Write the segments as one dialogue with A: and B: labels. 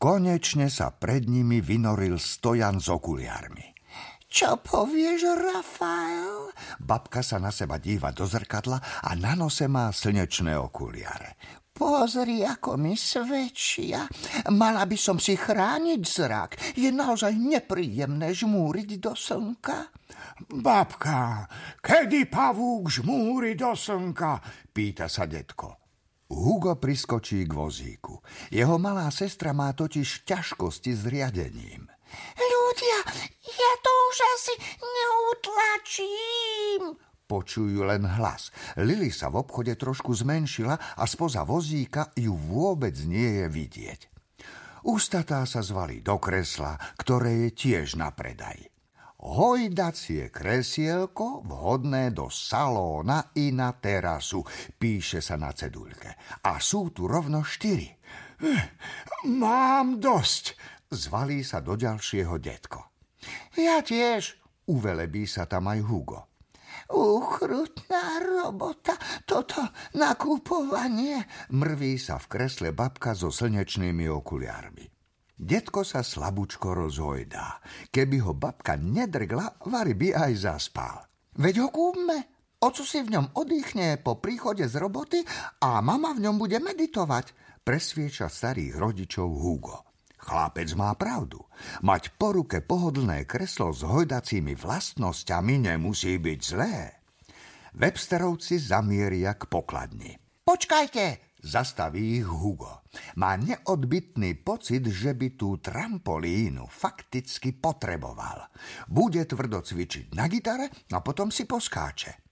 A: Konečne sa pred nimi vynoril stojan s okuliármi.
B: Čo povieš, Rafael?
A: Babka sa na seba díva do zrkadla a na nose má slnečné okuliare.
B: Pozri, ako mi svedčia. Mala by som si chrániť zrak. Je naozaj nepríjemné žmúriť do slnka.
C: Babka, kedy pavúk žmúri do slnka? Pýta sa detko.
A: Hugo priskočí k vozíku. Jeho malá sestra má totiž ťažkosti s riadením.
B: Ľudia, ja to už asi neutlačím,
A: Počujú len hlas. Lily sa v obchode trošku zmenšila a spoza vozíka ju vôbec nie je vidieť. Ústatá sa zvali do kresla, ktoré je tiež na predaj. Hojdacie kresielko vhodné do salóna i na terasu, píše sa na ceduľke. A sú tu rovno štyri.
C: Mám dosť,
A: zvalí sa do ďalšieho detko.
B: Ja tiež,
A: uvelebí sa tam aj Hugo.
B: Uchrutná robota, toto nakupovanie.
A: Mrví sa v kresle babka so slnečnými okuliármi. Detko sa slabúčko rozhojdá. Keby ho babka nedrgla, Vary by aj zaspal.
B: Veď ho kúpme. Oco si v ňom oddychne po príchode z roboty a mama v ňom bude meditovať.
A: Presvieča starých rodičov Hugo. Chlapec má pravdu. Mať po ruke pohodlné kreslo s hojdacími vlastnosťami nemusí byť zlé. Websterovci zamieria k pokladni.
B: Počkajte,
A: zastaví ich Hugo. Má neodbitný pocit, že by tú trampolínu fakticky potreboval. Bude tvrdo cvičiť na gitare a potom si poskáče.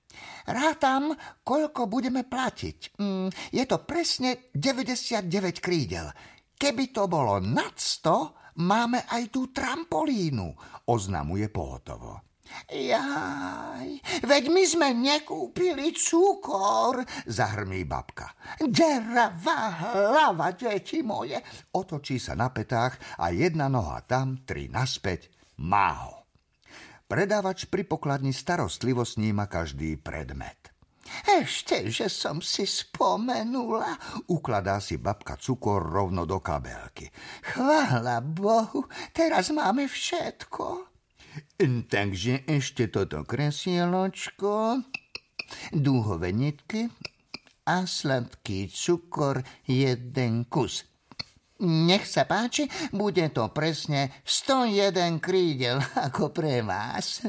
B: Rátam, koľko budeme platiť. Mm, je to presne 99 krídel. Keby to bolo nad sto, máme aj tú trampolínu, oznamuje pohotovo. Jaj, veď my sme nekúpili cukor, zahrmí babka. Deravá hlava, deti moje.
A: Otočí sa na petách a jedna noha tam, tri naspäť, má ho. Predávač pri pokladni starostlivo sníma každý predmet.
B: Ešte, že som si spomenula.
A: Ukladá si babka cukor rovno do kabelky.
B: Chvála Bohu, teraz máme všetko.
A: Takže ešte toto kresieločko, dúhové nitky a sladký cukor jeden kus.
B: Nech sa páči, bude to presne 101 krídel ako pre vás.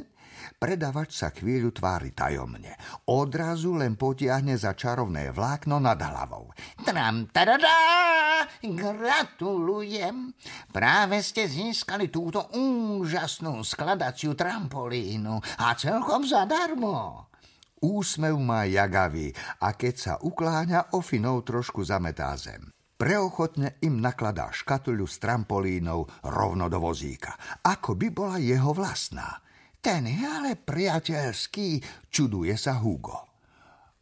A: Predavač sa chvíľu tvári tajomne. Odrazu len potiahne za čarovné vlákno nad hlavou.
B: Tram, taradá! Gratulujem! Práve ste získali túto úžasnú skladaciu trampolínu a celkom zadarmo.
A: Úsmev má jagavý a keď sa ukláňa, ofinou trošku zametá zem. Preochotne im nakladá škatuľu s trampolínou rovno do vozíka, ako by bola jeho vlastná.
B: Ten je ale priateľský, čuduje sa Hugo.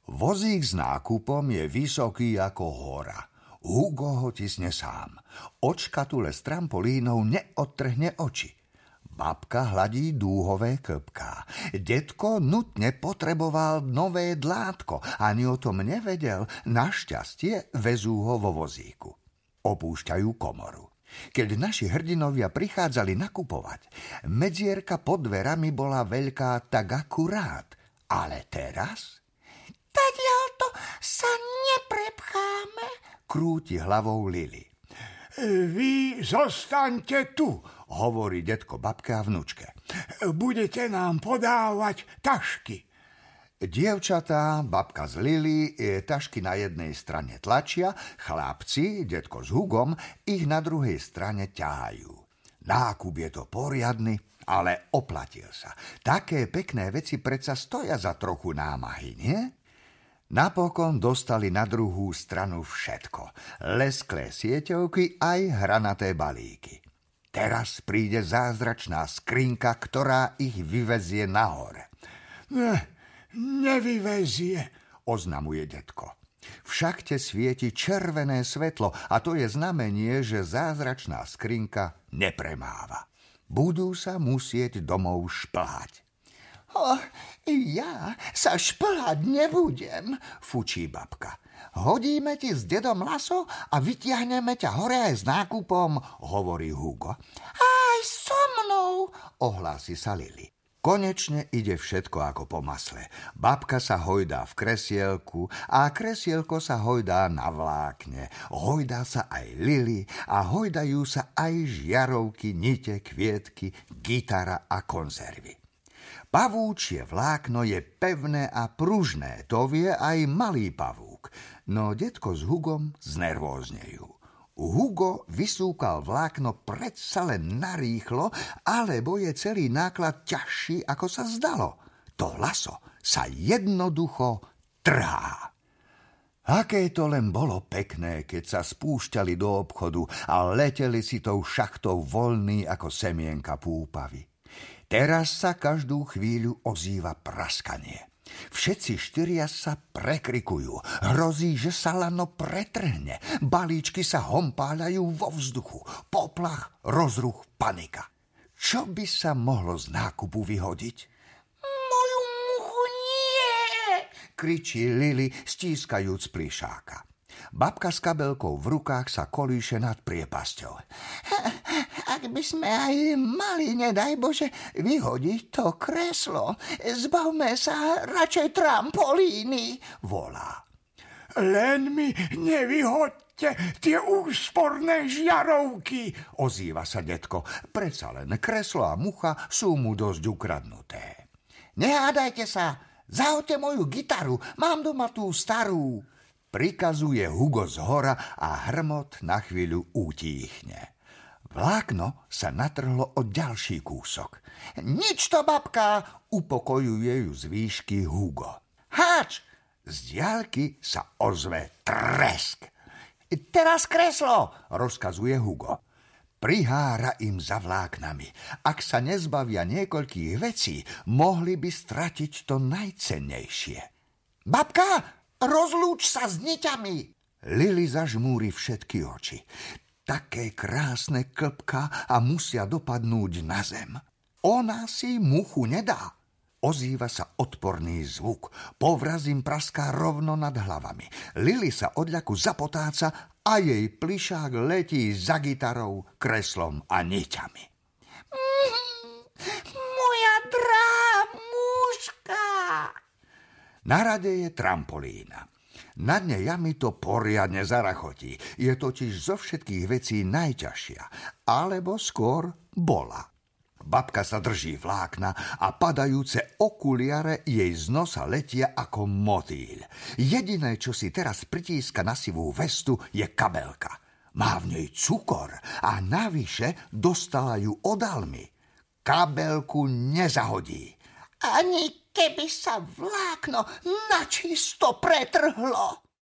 A: Vozík s nákupom je vysoký ako hora. Hugo ho tisne sám. Od škatule s trampolínou neodtrhne oči. Babka hladí dúhové klpká. Detko nutne potreboval nové dlátko. Ani o tom nevedel. Našťastie vezú ho vo vozíku. Opúšťajú komoru. Keď naši hrdinovia prichádzali nakupovať, medzierka pod dverami bola veľká tak akurát. Ale teraz...
B: to sa neprepcháme,
A: krúti hlavou Lily.
C: Vy zostaňte tu,
A: hovorí detko babke a vnúčke.
C: Budete nám podávať tašky.
A: Dievčatá, babka z Lily, tašky na jednej strane tlačia, chlapci, detko s Hugom, ich na druhej strane ťahajú. Nákup je to poriadny, ale oplatil sa. Také pekné veci predsa stoja za trochu námahy, nie? Napokon dostali na druhú stranu všetko. Lesklé sieťovky aj hranaté balíky. Teraz príde zázračná skrinka, ktorá ich vyvezie nahore.
C: Eh Nevyvezie,
A: oznamuje detko. V šachte svieti červené svetlo a to je znamenie, že zázračná skrinka nepremáva. Budú sa musieť domov šplhať.
B: Oh, ja sa šplhať nebudem, fučí babka. Hodíme ti s dedom laso a vytiahneme ťa hore aj s nákupom, hovorí Hugo. Aj so mnou, ohlási sa Lili.
A: Konečne ide všetko ako po masle. Babka sa hojdá v kresielku a kresielko sa hojdá na vlákne. Hojdá sa aj lily a hojdajú sa aj žiarovky, nite, kvietky, gitara a konzervy. Pavúčie vlákno je pevné a pružné, to vie aj malý pavúk, no detko s Hugom znervóznejú. Hugo vysúkal vlákno predsa len narýchlo, alebo je celý náklad ťažší, ako sa zdalo. To laso sa jednoducho trhá. Aké to len bolo pekné, keď sa spúšťali do obchodu a leteli si tou šachtou voľný ako semienka púpavy. Teraz sa každú chvíľu ozýva praskanie. Všetci štyria sa prekrikujú. Hrozí, že sa lano pretrhne. Balíčky sa hompáľajú vo vzduchu. Poplach, rozruch, panika. Čo by sa mohlo z nákupu vyhodiť?
B: Moju muchu nie!
A: kričí Lily, stískajúc plišáka. Babka s kabelkou v rukách sa kolíše nad priepasťou.
B: Ak by sme aj mali, nedaj Bože, vyhodiť to kreslo, zbavme sa radšej trampolíny, volá.
C: Len mi nevyhoďte tie úsporné žiarovky, ozýva sa detko.
A: Predsa len kreslo a mucha sú mu dosť ukradnuté.
B: Nehádajte sa, zahoďte moju gitaru, mám doma tú starú
A: prikazuje Hugo z hora a hrmot na chvíľu utíchne. Vlákno sa natrhlo o ďalší kúsok.
B: Nič to, babka,
A: upokojuje ju z výšky Hugo.
B: Háč!
A: Z diálky sa ozve tresk.
B: Teraz kreslo,
A: rozkazuje Hugo. Prihára im za vláknami. Ak sa nezbavia niekoľkých vecí, mohli by stratiť to najcennejšie.
B: Babka, Rozlúč sa s niťami.
A: Lili zažmúri všetky oči. Také krásne klpka a musia dopadnúť na zem. Ona si muchu nedá. Ozýva sa odporný zvuk. Povraz im praská rovno nad hlavami. Lili sa odľaku zapotáca a jej plišák letí za gitarou, kreslom a niťami.
B: Mm, moja drá mužka!
A: Na rade je trampolína. Na dne jamy to poriadne zarachotí. Je totiž zo všetkých vecí najťažšia. Alebo skôr bola. Babka sa drží vlákna a padajúce okuliare jej z nosa letia ako motýl. Jediné, čo si teraz pritíska na sivú vestu, je kabelka. Má v nej cukor a navyše dostala ju od. Kabelku nezahodí.
B: Ani keby sa vlákno načisto pretrhlo.